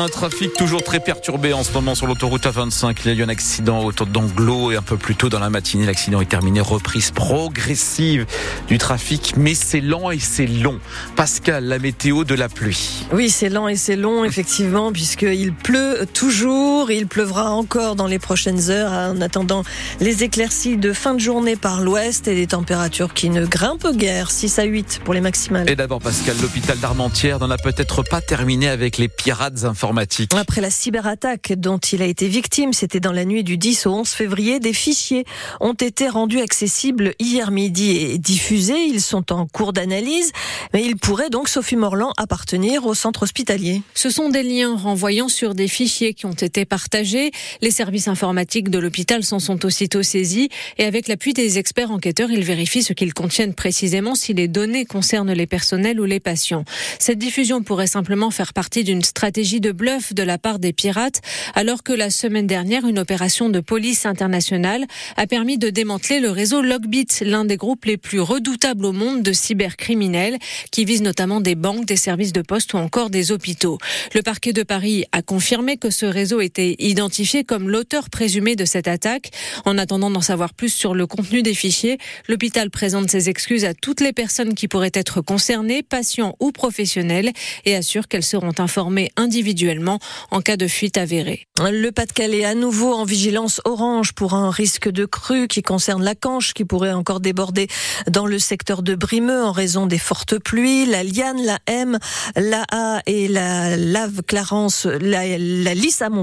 Un trafic toujours très perturbé en ce moment sur l'autoroute A25. Il y a eu un accident autour d'Anglo et un peu plus tôt dans la matinée, l'accident est terminé. Reprise progressive du trafic, mais c'est lent et c'est long. Pascal, la météo de la pluie. Oui, c'est lent et c'est long, effectivement, puisqu'il pleut toujours. Il pleuvra encore dans les prochaines heures en attendant les éclaircies de fin de journée par l'ouest et des températures qui ne grimpent guère. 6 à 8 pour les maximales. Et d'abord, Pascal, l'hôpital d'Armentières n'en a peut-être pas terminé avec les pirates informatiques après la cyberattaque dont il a été victime, c'était dans la nuit du 10 au 11 février, des fichiers ont été rendus accessibles hier midi et diffusés. Ils sont en cours d'analyse, mais ils pourraient donc, Sophie Morland, appartenir au centre hospitalier. Ce sont des liens renvoyant sur des fichiers qui ont été partagés. Les services informatiques de l'hôpital s'en sont aussitôt saisis et avec l'appui des experts enquêteurs, ils vérifient ce qu'ils contiennent précisément si les données concernent les personnels ou les patients. Cette diffusion pourrait simplement faire partie d'une stratégie de bluff de la part des pirates, alors que la semaine dernière, une opération de police internationale a permis de démanteler le réseau Logbit, l'un des groupes les plus redoutables au monde de cybercriminels, qui vise notamment des banques, des services de poste ou encore des hôpitaux. Le parquet de Paris a confirmé que ce réseau était identifié comme l'auteur présumé de cette attaque. En attendant d'en savoir plus sur le contenu des fichiers, l'hôpital présente ses excuses à toutes les personnes qui pourraient être concernées, patients ou professionnels, et assure qu'elles seront informées individuellement en cas de fuite avérée. Le Pas-de-Calais à nouveau en vigilance orange pour un risque de crue qui concerne la Canche qui pourrait encore déborder dans le secteur de Brimeux en raison des fortes pluies. La Liane, la M, la A et la Lave Clarence, la, la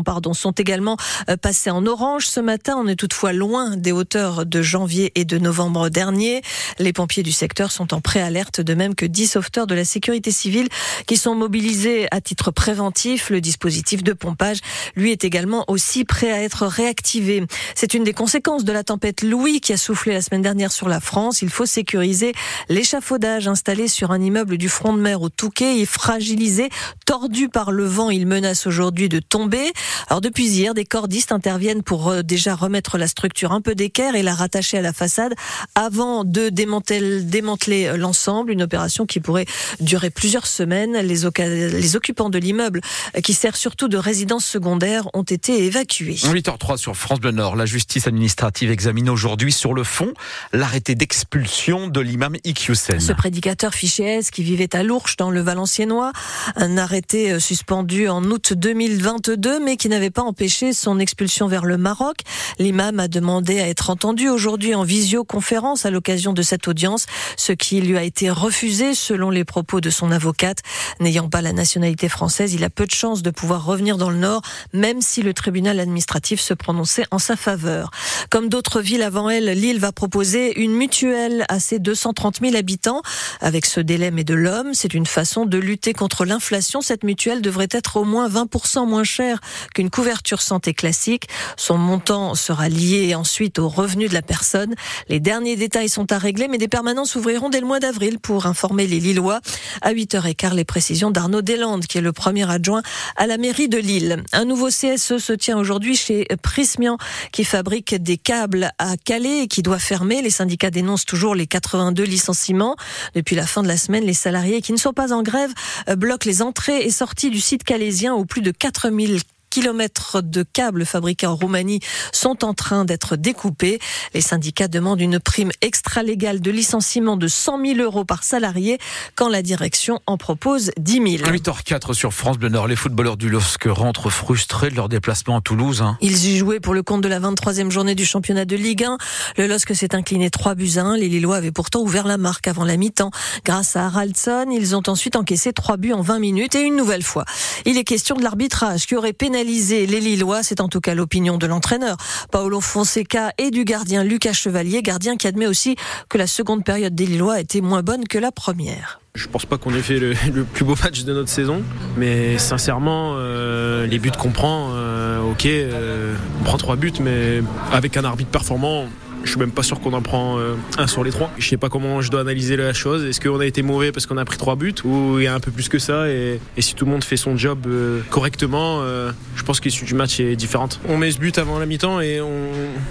pardon, sont également euh, passées en orange ce matin. On est toutefois loin des hauteurs de janvier et de novembre dernier. Les pompiers du secteur sont en préalerte de même que 10 sauveteurs de la sécurité civile qui sont mobilisés à titre préventif. Le dispositif de pompage, lui, est également aussi prêt à être réactivé. C'est une des conséquences de la tempête Louis qui a soufflé la semaine dernière sur la France. Il faut sécuriser l'échafaudage installé sur un immeuble du front de mer au Touquet et fragilisé, tordu par le vent. Il menace aujourd'hui de tomber. Alors depuis hier, des cordistes interviennent pour euh, déjà remettre la structure un peu d'équerre et la rattacher à la façade avant de démanteler euh, l'ensemble. Une opération qui pourrait durer plusieurs semaines. Les, les occupants de l'immeuble qui sert surtout de résidence secondaire, ont été évacués. 8h03 sur France Bleu Nord. La justice administrative examine aujourd'hui sur le fond l'arrêté d'expulsion de l'imam Iqiyoussen. Ce prédicateur fiché S qui vivait à Lourches dans le Valenciennois, un arrêté euh, suspendu en août 2022 mais qui n'avait pas empêché son expulsion vers le Maroc. L'imam a demandé à être entendu aujourd'hui en visioconférence à l'occasion de cette audience, ce qui lui a été refusé selon les propos de son avocate. N'ayant pas la nationalité française, il a peu de chance de pouvoir revenir dans le Nord, même si le tribunal administratif se prononçait en sa faveur. Comme d'autres villes avant elle, Lille va proposer une mutuelle à ses 230 000 habitants. Avec ce délai mais de l'homme, c'est une façon de lutter contre l'inflation. Cette mutuelle devrait être au moins 20% moins chère qu'une couverture santé classique. Son montant sera lié ensuite aux revenus de la personne. Les derniers détails sont à régler, mais des permanences ouvriront dès le mois d'avril pour informer les Lillois. À 8h15, les précisions d'Arnaud Deslandes, qui est le premier adjoint à la mairie de Lille. Un nouveau CSE se tient aujourd'hui chez Prismian qui fabrique des câbles à Calais et qui doit fermer. Les syndicats dénoncent toujours les 82 licenciements. Depuis la fin de la semaine, les salariés qui ne sont pas en grève bloquent les entrées et sorties du site calaisien où plus de 4000 kilomètres de câbles fabriqués en Roumanie sont en train d'être découpés. Les syndicats demandent une prime extra-légale de licenciement de 100 000 euros par salarié quand la direction en propose 10 000. 8h04 sur France Bleu Nord. Les footballeurs du LOSC rentrent frustrés de leur déplacement à Toulouse. Hein. Ils y jouaient pour le compte de la 23e journée du championnat de Ligue 1. Le LOSC s'est incliné 3 buts à 1. Les Lillois avaient pourtant ouvert la marque avant la mi-temps. Grâce à Haraldson, ils ont ensuite encaissé 3 buts en 20 minutes et une nouvelle fois. Il est question de l'arbitrage qui aurait pénalisé les Lillois, c'est en tout cas l'opinion de l'entraîneur Paolo Fonseca et du gardien Lucas Chevalier, gardien qui admet aussi que la seconde période des Lillois était moins bonne que la première. Je pense pas qu'on ait fait le, plus beau match de notre saison, mais sincèrement, euh, les buts qu'on prend, euh, ok, euh, on prend trois buts, mais avec un arbitre performant, je suis même pas sûr qu'on en prend euh, un sur les trois. Je sais pas comment je dois analyser la chose. Est-ce qu'on a été mauvais parce qu'on a pris trois buts ou il y a un peu plus que ça et, si tout le monde fait son job euh, correctement, euh, je pense que l'issue du match est différente. On met ce but avant la mi-temps et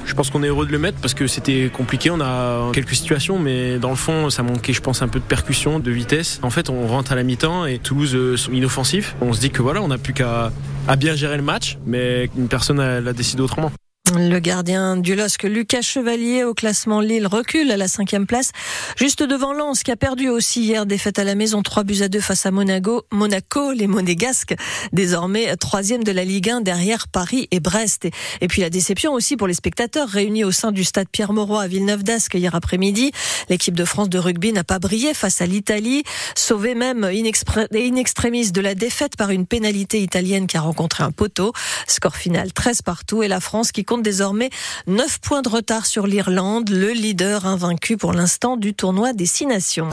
je pense qu'on est heureux de le mettre parce que c'était compliqué. On a quelques situations, mais dans le fond, ça manquait, je pense, un peu de percussion, de vitesse. En fait, on rentre à la mi-temps et Toulouse sont inoffensifs. On se dit que voilà, on n'a plus qu'à a bien géré le match, mais une personne l'a décidé autrement. Le gardien du LOSC, Lucas Chevalier, au classement Lille, recule à la cinquième place, juste devant Lens, qui a perdu aussi hier défaite à la maison, 3 buts à 2 face à Monaco. Monaco, les Monégasques, désormais troisième de la Ligue 1 derrière Paris et Brest. Et puis la déception aussi pour les spectateurs réunis au sein du stade Pierre-Mauroy à Villeneuve-d'Ascq hier après-midi. L'équipe de France de rugby n'a pas brillé face à l'Italie, sauvée même in extremis de la défaite par une pénalité italienne qui a rencontré un poteau. Score final 13 partout et la France qui compte désormais 9 points de retard sur l'Irlande, le leader invaincu pour l'instant du tournoi des Six Nations.